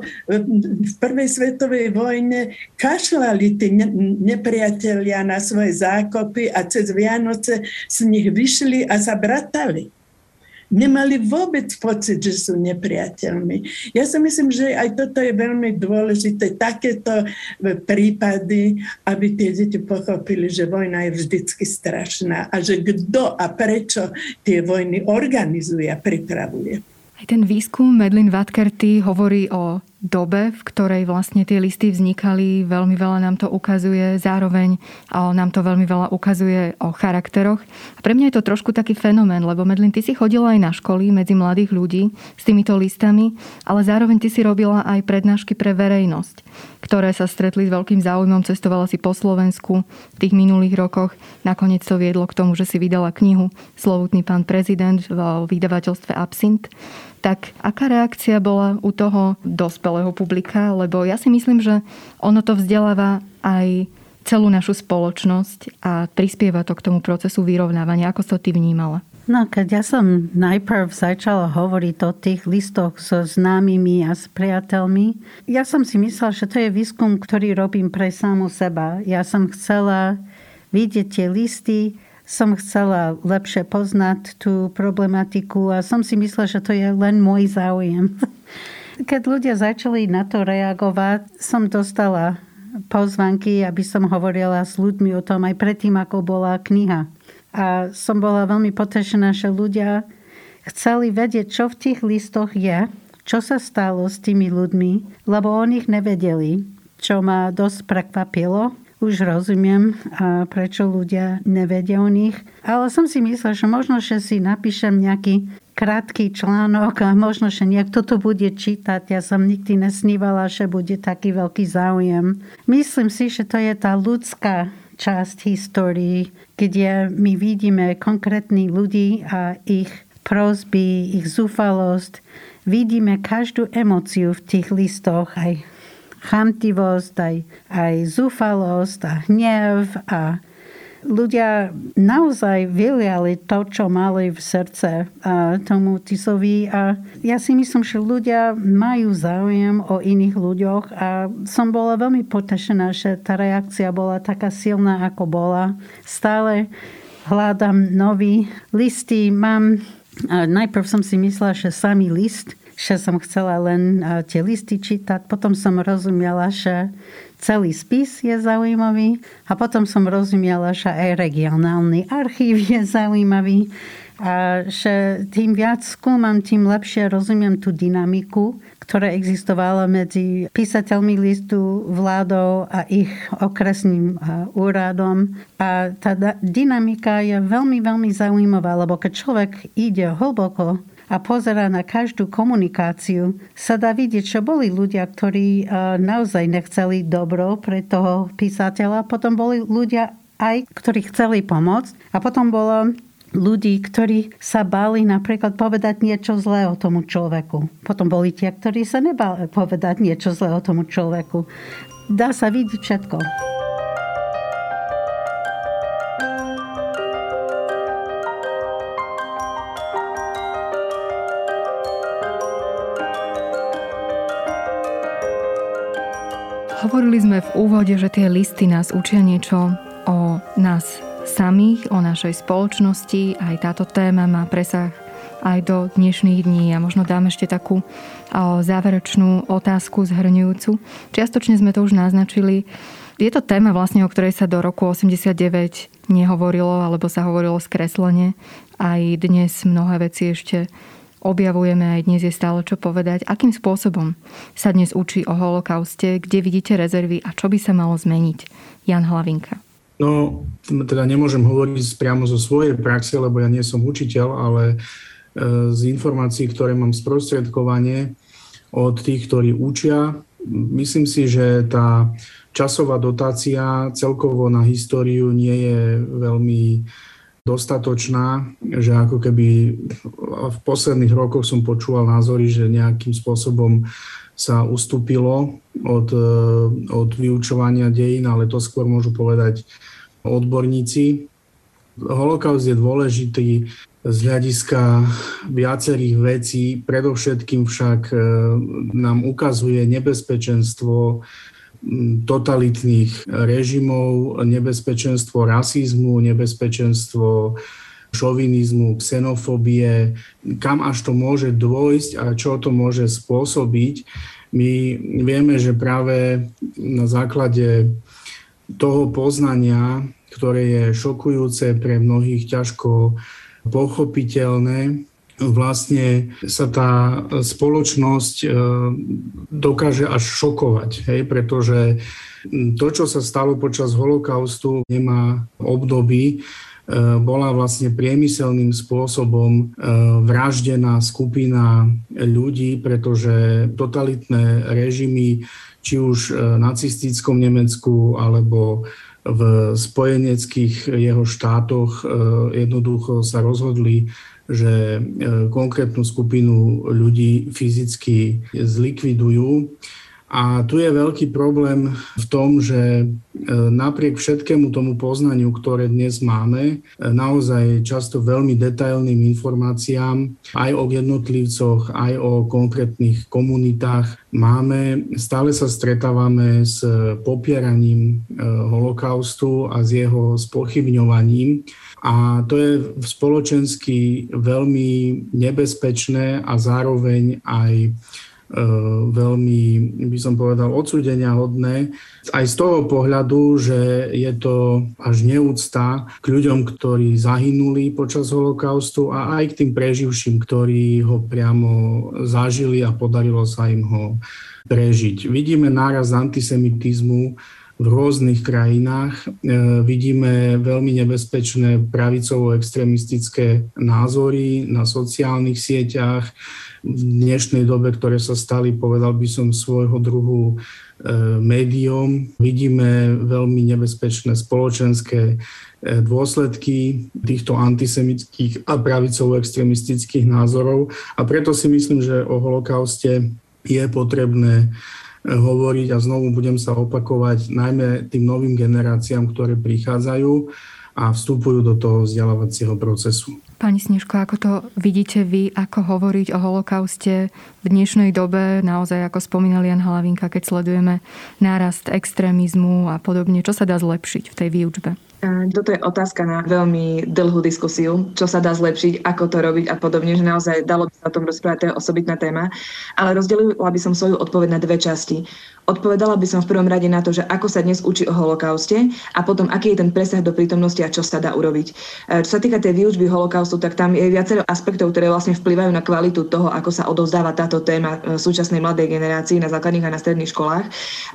v prvej svetovej vojne kašľali tí nepriatelia na svoje zákopy a cez Vianoce z nich vyšli a sa bratali nemali vôbec pocit, že sú nepriateľmi. Ja si myslím, že aj toto je veľmi dôležité, takéto prípady, aby tie deti pochopili, že vojna je vždycky strašná a že kto a prečo tie vojny organizuje a pripravuje. Aj ten výskum Medlin Vatkerty hovorí o dobe, v ktorej vlastne tie listy vznikali, veľmi veľa nám to ukazuje, zároveň nám to veľmi veľa ukazuje o charakteroch. A pre mňa je to trošku taký fenomén, lebo Medlin, ty si chodila aj na školy medzi mladých ľudí s týmito listami, ale zároveň ty si robila aj prednášky pre verejnosť, ktoré sa stretli s veľkým záujmom, cestovala si po Slovensku v tých minulých rokoch. Nakoniec to viedlo k tomu, že si vydala knihu Slovutný pán prezident v vydavateľstve Absint tak aká reakcia bola u toho dospelého publika? Lebo ja si myslím, že ono to vzdeláva aj celú našu spoločnosť a prispieva to k tomu procesu vyrovnávania. Ako sa ty vnímala? No, keď ja som najprv začala hovoriť o tých listoch so známymi a s priateľmi, ja som si myslela, že to je výskum, ktorý robím pre samu seba. Ja som chcela vidieť tie listy, som chcela lepšie poznať tú problematiku a som si myslela, že to je len môj záujem. Keď ľudia začali na to reagovať, som dostala pozvanky, aby som hovorila s ľuďmi o tom aj predtým, ako bola kniha. A som bola veľmi potešená, že ľudia chceli vedieť, čo v tých listoch je, čo sa stalo s tými ľuďmi, lebo o nich nevedeli, čo ma dosť prekvapilo už rozumiem, prečo ľudia nevedia o nich. Ale som si myslela, že možno, že si napíšem nejaký krátky článok a možno, že niekto to bude čítať. Ja som nikdy nesnívala, že bude taký veľký záujem. Myslím si, že to je tá ľudská časť histórii, kde my vidíme konkrétni ľudí a ich prosby, ich zúfalosť. Vidíme každú emociu v tých listoch, aj chamtivosť, aj, aj zúfalosť a hnev a ľudia naozaj vyliali to, čo mali v srdce a tomu Tisovi a ja si myslím, že ľudia majú záujem o iných ľuďoch a som bola veľmi potešená, že tá reakcia bola taká silná, ako bola. Stále hľadám nový listy, mám Najprv som si myslela, že samý list že som chcela len tie listy čítať. Potom som rozumela, že celý spis je zaujímavý a potom som rozumela, že aj regionálny archív je zaujímavý a že tým viac skúmam, tým lepšie rozumiem tú dynamiku, ktorá existovala medzi písateľmi listu, vládou a ich okresným úradom. A tá dynamika je veľmi, veľmi zaujímavá, lebo keď človek ide hlboko a pozera na každú komunikáciu, sa dá vidieť, že boli ľudia, ktorí e, naozaj nechceli dobro pre toho písateľa. Potom boli ľudia aj, ktorí chceli pomôcť. A potom bolo ľudí, ktorí sa báli napríklad povedať niečo zlé o tomu človeku. Potom boli tie, ktorí sa nebáli povedať niečo zlé o tomu človeku. Dá sa vidieť všetko. Hovorili sme v úvode, že tie listy nás učia niečo o nás samých, o našej spoločnosti. Aj táto téma má presah aj do dnešných dní a možno dám ešte takú záverečnú otázku zhrňujúcu. Čiastočne sme to už naznačili. Je to téma vlastne, o ktorej sa do roku 89 nehovorilo, alebo sa hovorilo skreslene. Aj dnes mnohé veci ešte objavujeme, aj dnes je stále čo povedať. Akým spôsobom sa dnes učí o holokauste, kde vidíte rezervy a čo by sa malo zmeniť? Jan Hlavinka. No, teda nemôžem hovoriť priamo zo svojej praxe, lebo ja nie som učiteľ, ale e, z informácií, ktoré mám sprostredkovanie od tých, ktorí učia, myslím si, že tá časová dotácia celkovo na históriu nie je veľmi dostatočná, že ako keby v posledných rokoch som počúval názory, že nejakým spôsobom sa ustúpilo od, e, od vyučovania dejín, ale to skôr môžu povedať odborníci. Holokaust je dôležitý z hľadiska viacerých vecí, predovšetkým však e, nám ukazuje nebezpečenstvo totalitných režimov, nebezpečenstvo rasizmu, nebezpečenstvo šovinizmu, xenofóbie, kam až to môže dôjsť a čo to môže spôsobiť. My vieme, že práve na základe toho poznania, ktoré je šokujúce pre mnohých ťažko pochopiteľné, vlastne sa tá spoločnosť e, dokáže až šokovať, hej, pretože to, čo sa stalo počas holokaustu, nemá období, E, bola vlastne priemyselným spôsobom e, vraždená skupina ľudí, pretože totalitné režimy, či už v nacistickom Nemecku alebo v spojeneckých jeho štátoch jednoducho sa rozhodli, že konkrétnu skupinu ľudí fyzicky zlikvidujú a tu je veľký problém v tom, že e, napriek všetkému tomu poznaniu, ktoré dnes máme, e, naozaj často veľmi detailným informáciám aj o jednotlivcoch, aj o konkrétnych komunitách máme, stále sa stretávame s popieraním e, holokaustu a s jeho spochybňovaním. A to je spoločensky veľmi nebezpečné a zároveň aj E, veľmi, by som povedal, odsúdenia hodné. Aj z toho pohľadu, že je to až neúcta k ľuďom, ktorí zahynuli počas holokaustu a aj k tým preživším, ktorí ho priamo zažili a podarilo sa im ho prežiť. Vidíme náraz antisemitizmu v rôznych krajinách. E, vidíme veľmi nebezpečné pravicovo-extremistické názory na sociálnych sieťach v dnešnej dobe, ktoré sa stali, povedal by som, svojho druhu e, médium. Vidíme veľmi nebezpečné spoločenské e, dôsledky týchto antisemických a pravicovo-extremistických názorov a preto si myslím, že o holokauste je potrebné hovoriť a znovu budem sa opakovať najmä tým novým generáciám, ktoré prichádzajú a vstupujú do toho vzdelávacieho procesu. Pani Snežko, ako to vidíte vy, ako hovoriť o holokauste v dnešnej dobe, naozaj ako spomínal Jan Hlavinka, keď sledujeme nárast extrémizmu a podobne, čo sa dá zlepšiť v tej výučbe? Toto je otázka na veľmi dlhú diskusiu, čo sa dá zlepšiť, ako to robiť a podobne, že naozaj dalo by sa o tom rozprávať, to je osobitná téma. Ale rozdelila by som svoju odpoveď na dve časti. Odpovedala by som v prvom rade na to, že ako sa dnes učí o holokauste a potom aký je ten presah do prítomnosti a čo sa dá urobiť. E, čo sa týka tej výučby holokaustu, tak tam je viacero aspektov, ktoré vlastne vplyvajú na kvalitu toho, ako sa odovzdáva táto téma e, súčasnej mladej generácii na základných a na stredných školách.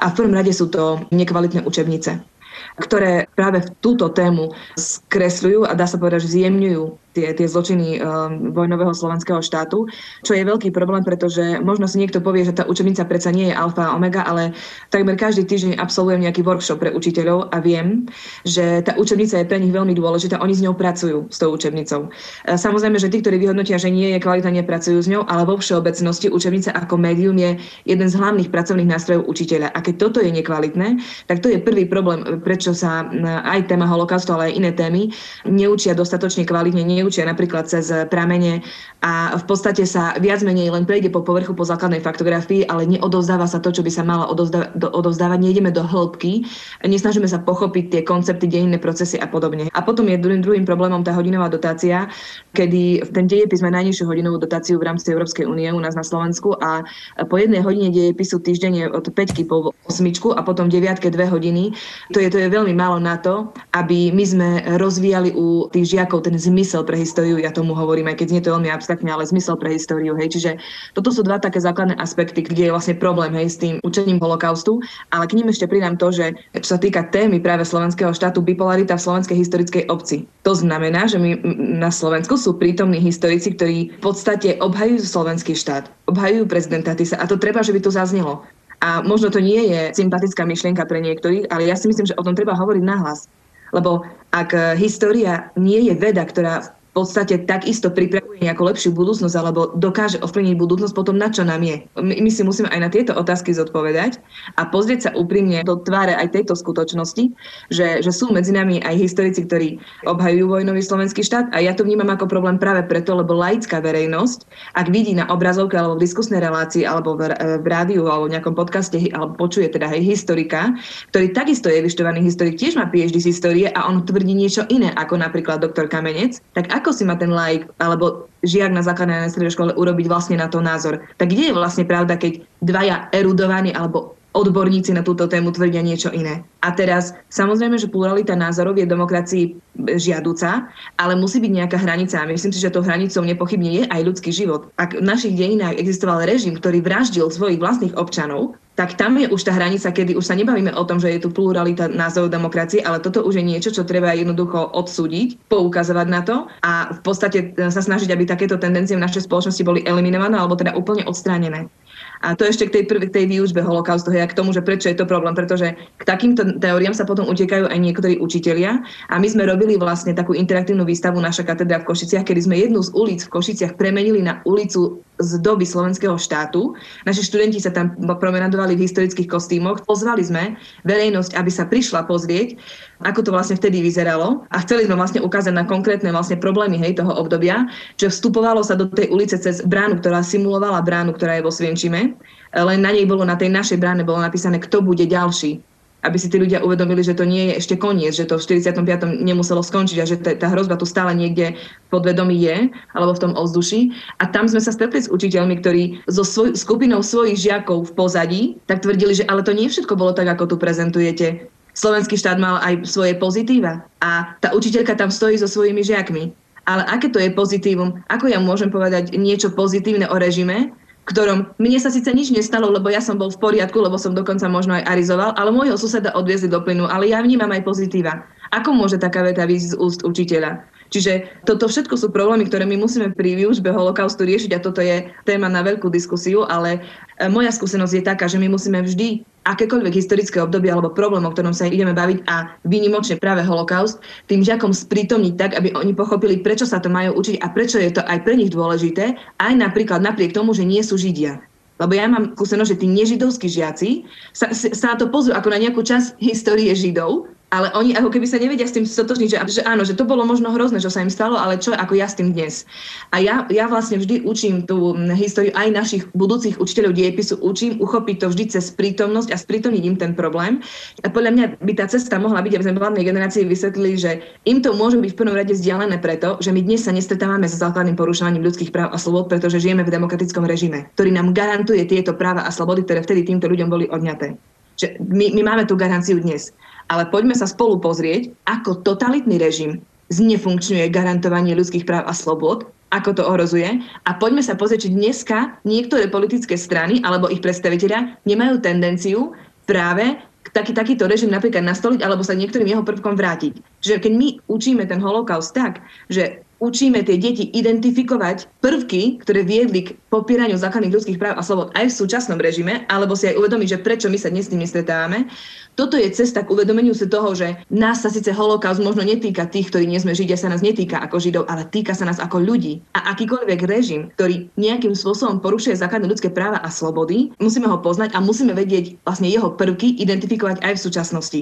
A v prvom rade sú to nekvalitné učebnice ktoré práve v túto tému skresľujú a dá sa povedať, že zjemňujú tie, tie zločiny um, vojnového slovenského štátu, čo je veľký problém, pretože možno si niekto povie, že tá učebnica predsa nie je alfa a omega, ale takmer každý týždeň absolvujem nejaký workshop pre učiteľov a viem, že tá učebnica je pre nich veľmi dôležitá, oni s ňou pracujú, s tou učebnicou. E, samozrejme, že tí, ktorí vyhodnotia, že nie je kvalita, nepracujú s ňou, ale vo všeobecnosti učebnica ako médium je jeden z hlavných pracovných nástrojov učiteľa. A keď toto je nekvalitné, tak to je prvý problém, prečo sa aj téma holokaustu, ale aj iné témy neučia dostatočne kvalitne, neučia napríklad cez pramene a v podstate sa viac menej len prejde po povrchu po základnej faktografii, ale neodovzdáva sa to, čo by sa malo odovzdávať, nejdeme do hĺbky, nesnažíme sa pochopiť tie koncepty, dejinné procesy a podobne. A potom je druhým, druhým problémom tá hodinová dotácia, kedy v ten dejepis má najnižšiu hodinovú dotáciu v rámci Európskej únie u nás na Slovensku a po jednej hodine dejepisu týždenne od 5 po 8 a potom 9 2 hodiny. To je, to je veľmi málo na to, aby my sme rozvíjali u tých žiakov ten zmysel pre pre históriu, ja tomu hovorím, aj keď nie to veľmi abstraktne, ale zmysel pre históriu. Hej. Čiže toto sú dva také základné aspekty, kde je vlastne problém hej, s tým učením holokaustu, ale k ním ešte pridám to, že čo sa týka témy práve slovenského štátu, bipolarita v slovenskej historickej obci. To znamená, že my na Slovensku sú prítomní historici, ktorí v podstate obhajujú slovenský štát, obhajujú prezidenta Tisa a to treba, že by to zaznelo. A možno to nie je sympatická myšlienka pre niektorých, ale ja si myslím, že o tom treba hovoriť nahlas. Lebo ak história nie je veda, ktorá podstate takisto pripravuje nejakú lepšiu budúcnosť alebo dokáže ovplyvniť budúcnosť, potom na čo nám je? My, my si musíme aj na tieto otázky zodpovedať a pozrieť sa úprimne do tváre aj tejto skutočnosti, že, že sú medzi nami aj historici, ktorí obhajujú vojnový slovenský štát a ja to vnímam ako problém práve preto, lebo laická verejnosť, ak vidí na obrazovke alebo v diskusnej relácii alebo v, v rádiu alebo v nejakom podcaste alebo počuje teda hej historika, ktorý takisto je vyštovaný historik, tiež má PhD z histórie a on tvrdí niečo iné ako napríklad doktor Kamenec, tak ako si má ten like alebo žiak na základnej strednej škole urobiť vlastne na to názor? Tak kde je vlastne pravda, keď dvaja erudovaní alebo odborníci na túto tému tvrdia niečo iné. A teraz, samozrejme, že pluralita názorov je demokracii žiaduca, ale musí byť nejaká hranica. A myslím si, že tou hranicou nepochybne je aj ľudský život. Ak v našich dejinách existoval režim, ktorý vraždil svojich vlastných občanov, tak tam je už tá hranica, kedy už sa nebavíme o tom, že je tu pluralita názorov demokracie, ale toto už je niečo, čo treba jednoducho odsúdiť, poukazovať na to a v podstate sa snažiť, aby takéto tendencie v našej spoločnosti boli eliminované alebo teda úplne odstránené. A to ešte k tej, k tej výučbe holokaustu, hej, a k tomu, že prečo je to problém, pretože k takýmto teóriám sa potom utekajú aj niektorí učitelia. A my sme robili vlastne takú interaktívnu výstavu naša katedra v Košiciach, kedy sme jednu z ulic v Košiciach premenili na ulicu z doby slovenského štátu. Naši študenti sa tam promenadovali v historických kostýmoch. Pozvali sme verejnosť, aby sa prišla pozrieť, ako to vlastne vtedy vyzeralo. A chceli sme vlastne ukázať na konkrétne vlastne problémy hej, toho obdobia, že vstupovalo sa do tej ulice cez bránu, ktorá simulovala bránu, ktorá je vo Svienčime. Len na nej bolo, na tej našej bráne bolo napísané, kto bude ďalší aby si tí ľudia uvedomili, že to nie je ešte koniec, že to v 45. nemuselo skončiť a že tá hrozba tu stále niekde podvedomí je, alebo v tom ovzduši. A tam sme sa stretli s učiteľmi, ktorí so svoj, skupinou svojich žiakov v pozadí tak tvrdili, že ale to nie všetko bolo tak, ako tu prezentujete. Slovenský štát mal aj svoje pozitíva a tá učiteľka tam stojí so svojimi žiakmi. Ale aké to je pozitívum? Ako ja môžem povedať niečo pozitívne o režime, ktorom mne sa síce nič nestalo, lebo ja som bol v poriadku, lebo som dokonca možno aj arizoval, ale môjho suseda odviezli do plynu, ale ja vnímam aj pozitíva. Ako môže taká veta výjsť z úst učiteľa? Čiže toto všetko sú problémy, ktoré my musíme pri výučbe holokaustu riešiť a toto je téma na veľkú diskusiu, ale e, moja skúsenosť je taká, že my musíme vždy akékoľvek historické obdobie alebo problém, o ktorom sa ideme baviť a výnimočne práve holokaust, tým žiakom sprítomniť tak, aby oni pochopili, prečo sa to majú učiť a prečo je to aj pre nich dôležité, aj napríklad napriek tomu, že nie sú Židia. Lebo ja mám skúsenosť, že tí nežidovskí žiaci sa, sa na to pozrú ako na nejakú časť histórie Židov ale oni ako keby sa nevedia s tým stotožniť, že, že áno, že to bolo možno hrozné, čo sa im stalo, ale čo ako ja s tým dnes. A ja, ja vlastne vždy učím tú históriu aj našich budúcich učiteľov diepisu, učím uchopiť to vždy cez prítomnosť a sprítomniť im ten problém. A podľa mňa by tá cesta mohla byť, aby sme mladej generácii vysvetlili, že im to môže byť v prvom rade vzdialené preto, že my dnes sa nestretávame so základným porušovaním ľudských práv a slobod, pretože žijeme v demokratickom režime, ktorý nám garantuje tieto práva a slobody, ktoré vtedy týmto ľuďom boli odňaté. Že my, my máme tú garanciu dnes. Ale poďme sa spolu pozrieť, ako totalitný režim znefunkčňuje garantovanie ľudských práv a slobod, ako to ohrozuje. A poďme sa pozrieť, či dneska niektoré politické strany alebo ich predstaviteľia nemajú tendenciu práve taký, takýto režim napríklad nastoliť alebo sa niektorým jeho prvkom vrátiť. Že keď my učíme ten holokaust tak, že učíme tie deti identifikovať prvky, ktoré viedli k popieraniu základných ľudských práv a slobod aj v súčasnom režime, alebo si aj uvedomiť, že prečo my sa dnes s tým nestretávame, toto je cesta k uvedomeniu si toho, že nás sa síce holokaust možno netýka tých, ktorí nie sme Židia, sa nás netýka ako Židov, ale týka sa nás ako ľudí. A akýkoľvek režim, ktorý nejakým spôsobom porušuje základné ľudské práva a slobody, musíme ho poznať a musíme vedieť vlastne jeho prvky identifikovať aj v súčasnosti.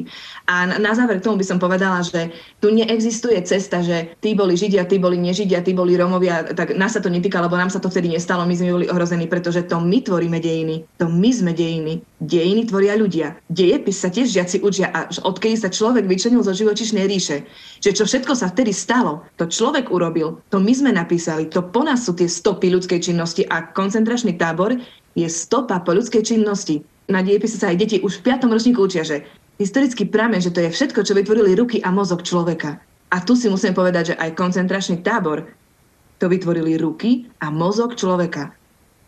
A na, záver k tomu by som povedala, že tu neexistuje cesta, že tí boli Židia, tí boli nežidia, tí boli Romovia, tak nás sa to netýka, lebo nám sa to vtedy nestalo, my sme boli ohrození, pretože to my tvoríme dejiny. To my sme dejiny. Dejiny tvoria ľudia. Dejepis sa tiež žiaci učia, a odkedy sa človek vyčlenil zo živočišnej ríše. Že čo všetko sa vtedy stalo, to človek urobil, to my sme napísali, to po nás sú tie stopy ľudskej činnosti a koncentračný tábor je stopa po ľudskej činnosti. Na diepise sa aj deti už v 5. ročníku učia, že historický pramen, že to je všetko, čo vytvorili ruky a mozog človeka. A tu si musím povedať, že aj koncentračný tábor to vytvorili ruky a mozog človeka.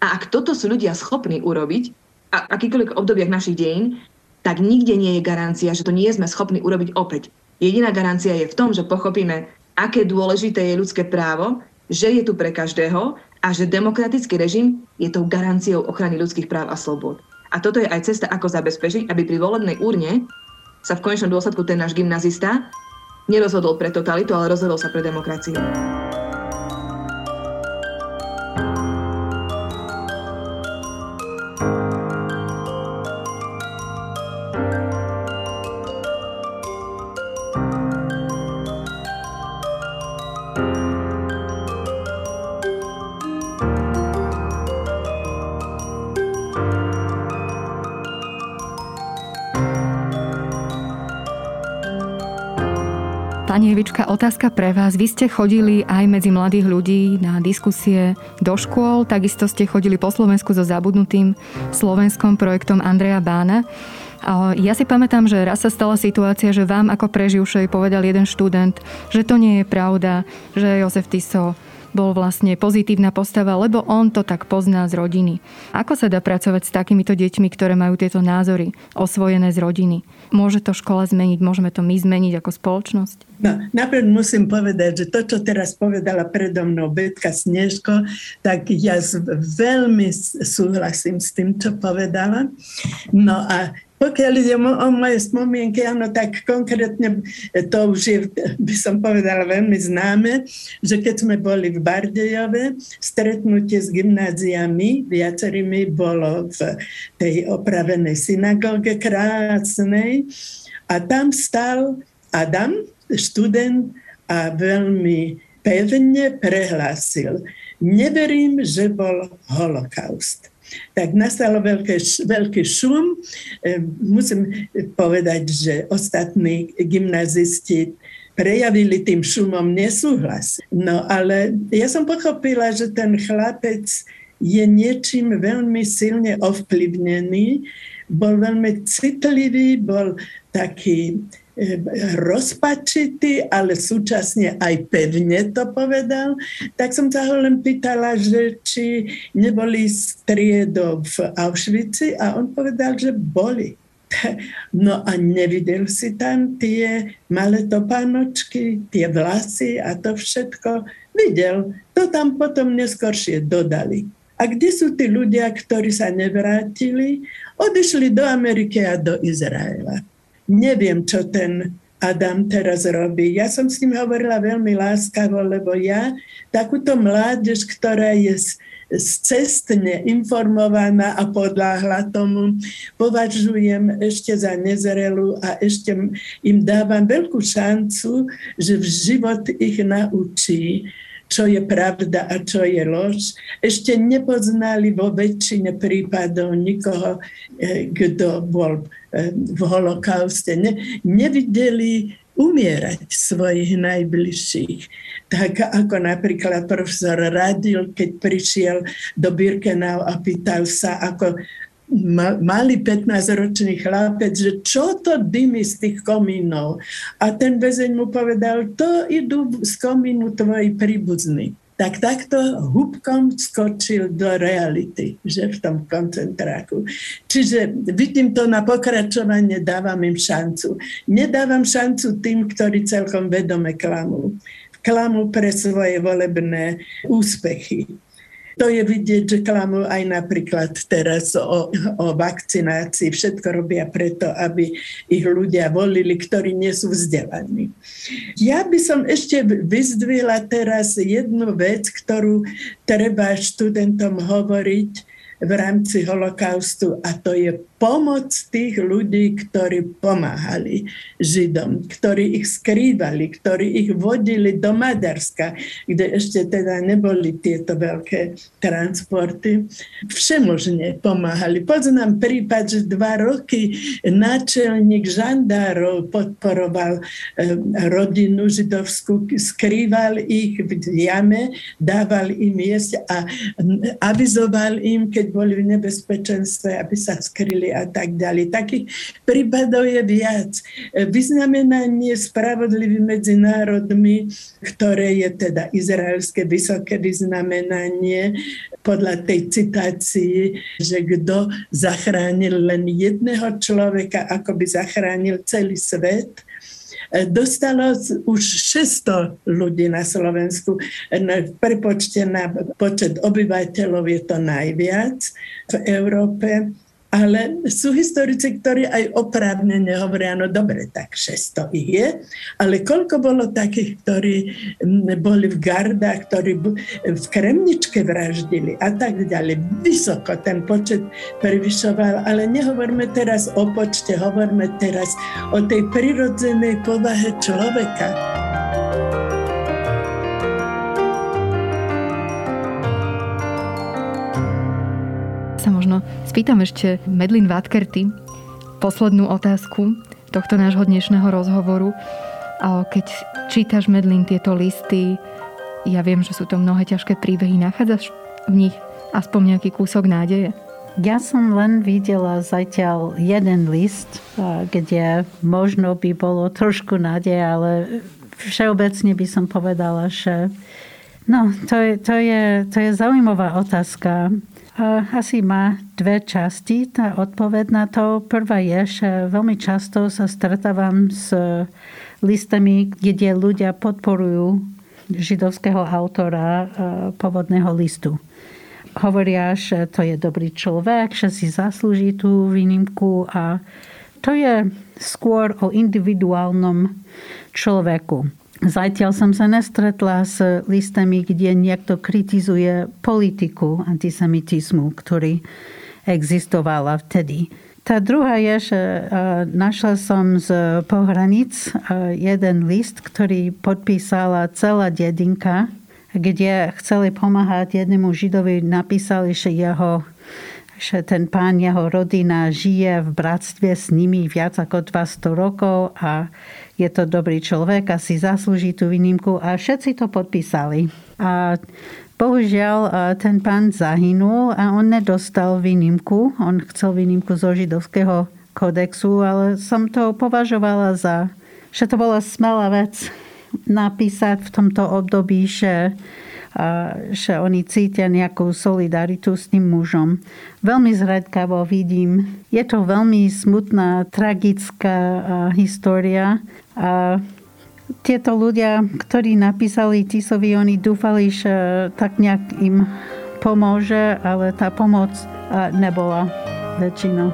A ak toto sú ľudia schopní urobiť, a akýkoľvek obdobiach našich dejín, tak nikde nie je garancia, že to nie sme schopní urobiť opäť. Jediná garancia je v tom, že pochopíme, aké dôležité je ľudské právo, že je tu pre každého a že demokratický režim je tou garanciou ochrany ľudských práv a slobod. A toto je aj cesta, ako zabezpečiť, aby pri volebnej úrne sa v konečnom dôsledku ten náš gymnazista nerozhodol pre totalitu, ale rozhodol sa pre demokraciu. Otázka pre vás. Vy ste chodili aj medzi mladých ľudí na diskusie do škôl, takisto ste chodili po Slovensku so zabudnutým slovenským projektom Andreja Bána. Ja si pamätám, že raz sa stala situácia, že vám ako preživšej povedal jeden študent, že to nie je pravda, že Jozef Tiso bol vlastne pozitívna postava, lebo on to tak pozná z rodiny. Ako sa dá pracovať s takýmito deťmi, ktoré majú tieto názory osvojené z rodiny? Môže to škola zmeniť? Môžeme to my zmeniť ako spoločnosť? No, napríklad musím povedať, že to, čo teraz povedala predo mnou Betka Snežko, tak ja veľmi súhlasím s tým, čo povedala. No a pokiaľ ide o moje spomienky, áno, tak konkrétne to už je, by som povedala, veľmi známe, že keď sme boli v Bardejove, stretnutie s gymnáziami, viacerými bolo v tej opravenej synagóge krásnej. A tam stal Adam, študent a veľmi pevne prehlásil, neverím, že bol holokaust tak nastalo veľké, veľký šum. E, musím povedať, že ostatní gymnazisti prejavili tým šumom nesúhlas. No ale ja som pochopila, že ten chlapec je niečím veľmi silne ovplyvnený, bol veľmi citlivý, bol taký rozpačitý, ale súčasne aj pevne to povedal, tak som sa ho len pýtala, že či neboli striedov v Auschwitzi a on povedal, že boli. No a nevidel si tam tie malé topánočky, tie vlasy a to všetko. Videl, to tam potom neskôršie dodali. A kde sú tí ľudia, ktorí sa nevrátili? Odišli do Ameriky a do Izraela neviem, čo ten Adam teraz robí. Ja som s ním hovorila veľmi láskavo, lebo ja takúto mládež, ktorá je cestne informovaná a podláhla tomu, považujem ešte za nezrelú a ešte im dávam veľkú šancu, že v život ich naučí, čo je pravda a čo je lož. Ešte nepoznali vo väčšine prípadov nikoho, eh, kto bol v holokauste, ne, nevideli umierať svojich najbližších. Tak ako napríklad profesor Radil, keď prišiel do Birkenau a pýtal sa, ako malý 15-ročný chlapec, že čo to dymy z tých komínov. A ten väzeň mu povedal, to idú z komínu tvoji príbuzní tak takto húbkom skočil do reality, že v tom koncentráku. Čiže vidím to na pokračovanie, dávam im šancu. Nedávam šancu tým, ktorí celkom vedome klamú. Klamú pre svoje volebné úspechy to je vidieť, že klamú aj napríklad teraz o, o vakcinácii. Všetko robia preto, aby ich ľudia volili, ktorí nie sú vzdelaní. Ja by som ešte vyzdvihla teraz jednu vec, ktorú treba študentom hovoriť v rámci holokaustu a to je pomoc tých ľudí, ktorí pomáhali Židom, ktorí ich skrývali, ktorí ich vodili do Maďarska, kde ešte teda neboli tieto veľké transporty. Všemožne pomáhali. Poznám prípad, že dva roky náčelník žandárov podporoval eh, rodinu židovskú, skrýval ich v jame, dával im jesť a avizoval im, keď boli v nebezpečenstve, aby sa skryli a tak ďalej. Takých prípadov je viac. Vyznamenanie spravodlivý medzi národmi, ktoré je teda izraelské vysoké vyznamenanie, podľa tej citácii, že kto zachránil len jedného človeka, ako by zachránil celý svet, dostalo už 600 ľudí na Slovensku. V prepočte na počet obyvateľov je to najviac v Európe ale sú historici, ktorí aj oprávne nehovoria, no dobre, tak 600 ich je, ale koľko bolo takých, ktorí boli v gardách, ktorí v Kremničke vraždili a tak ďalej. Vysoko ten počet prevyšoval, ale nehovorme teraz o počte, hovorme teraz o tej prirodzenej povahe človeka. Sa možno spýtam ešte Medlin Vatkerty poslednú otázku tohto nášho dnešného rozhovoru. Keď čítaš, Medlin, tieto listy, ja viem, že sú to mnohé ťažké príbehy, nachádzaš v nich aspoň nejaký kúsok nádeje? Ja som len videla zatiaľ jeden list, kde možno by bolo trošku nádej, ale všeobecne by som povedala, že no, to je, to je, to je zaujímavá otázka. Asi má dve časti, tá odpoveď na to. Prvá je, že veľmi často sa stretávam s listami, kde ľudia podporujú židovského autora pôvodného listu. Hovoria, že to je dobrý človek, že si zaslúži tú výnimku a to je skôr o individuálnom človeku. Zatiaľ som sa nestretla s listami, kde niekto kritizuje politiku antisemitizmu, ktorý existovala vtedy. Tá druhá je, že našla som z pohranic jeden list, ktorý podpísala celá dedinka, kde chceli pomáhať jednému židovi. Napísali, že jeho že ten pán, jeho rodina žije v bratstve s nimi viac ako 200 rokov a je to dobrý človek a si zaslúži tú výnimku a všetci to podpísali. A bohužiaľ ten pán zahynul a on nedostal výnimku. On chcel výnimku zo židovského kodexu, ale som to považovala za, že to bola smelá vec napísať v tomto období, že že oni cítia nejakú solidaritu s tým mužom. Veľmi zredkavo vidím. Je to veľmi smutná, tragická história. A tieto ľudia, ktorí napísali Tisovi, oni dúfali, že tak nejak im pomôže, ale tá pomoc nebola väčšinou.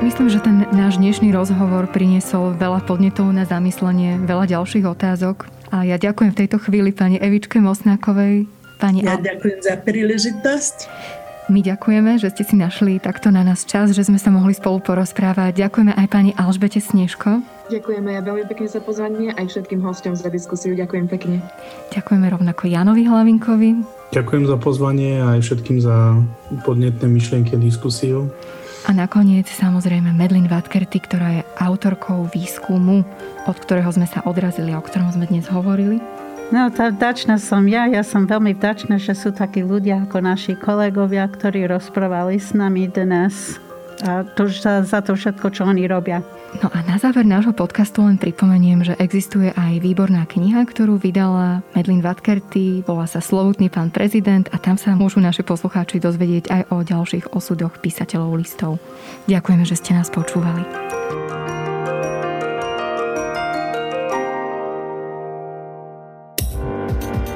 Myslím, že ten náš dnešný rozhovor priniesol veľa podnetov na zamyslenie, veľa ďalších otázok. A ja ďakujem v tejto chvíli pani Evičke Mosnákovej. Pani ja ďakujem za príležitosť. My ďakujeme, že ste si našli takto na nás čas, že sme sa mohli spolu porozprávať. Ďakujeme aj pani Alžbete Snežko. Ďakujeme ja veľmi pekne za pozvanie aj všetkým hostom za diskusiu. Ďakujem pekne. Ďakujeme rovnako Janovi Hlavinkovi. Ďakujem za pozvanie a aj všetkým za podnetné myšlienky a diskusiu. A nakoniec samozrejme Medlin Vatkerty, ktorá je autorkou výskumu, od ktorého sme sa odrazili a o ktorom sme dnes hovorili. No, tá vdačná som ja. Ja som veľmi vdačná, že sú takí ľudia ako naši kolegovia, ktorí rozprávali s nami dnes a to, za, za to všetko, čo oni robia. No a na záver nášho podcastu len pripomeniem, že existuje aj výborná kniha, ktorú vydala Medlin Vatkerty, volá sa Slovutný pán prezident a tam sa môžu naši poslucháči dozvedieť aj o ďalších osudoch písateľov listov. Ďakujeme, že ste nás počúvali.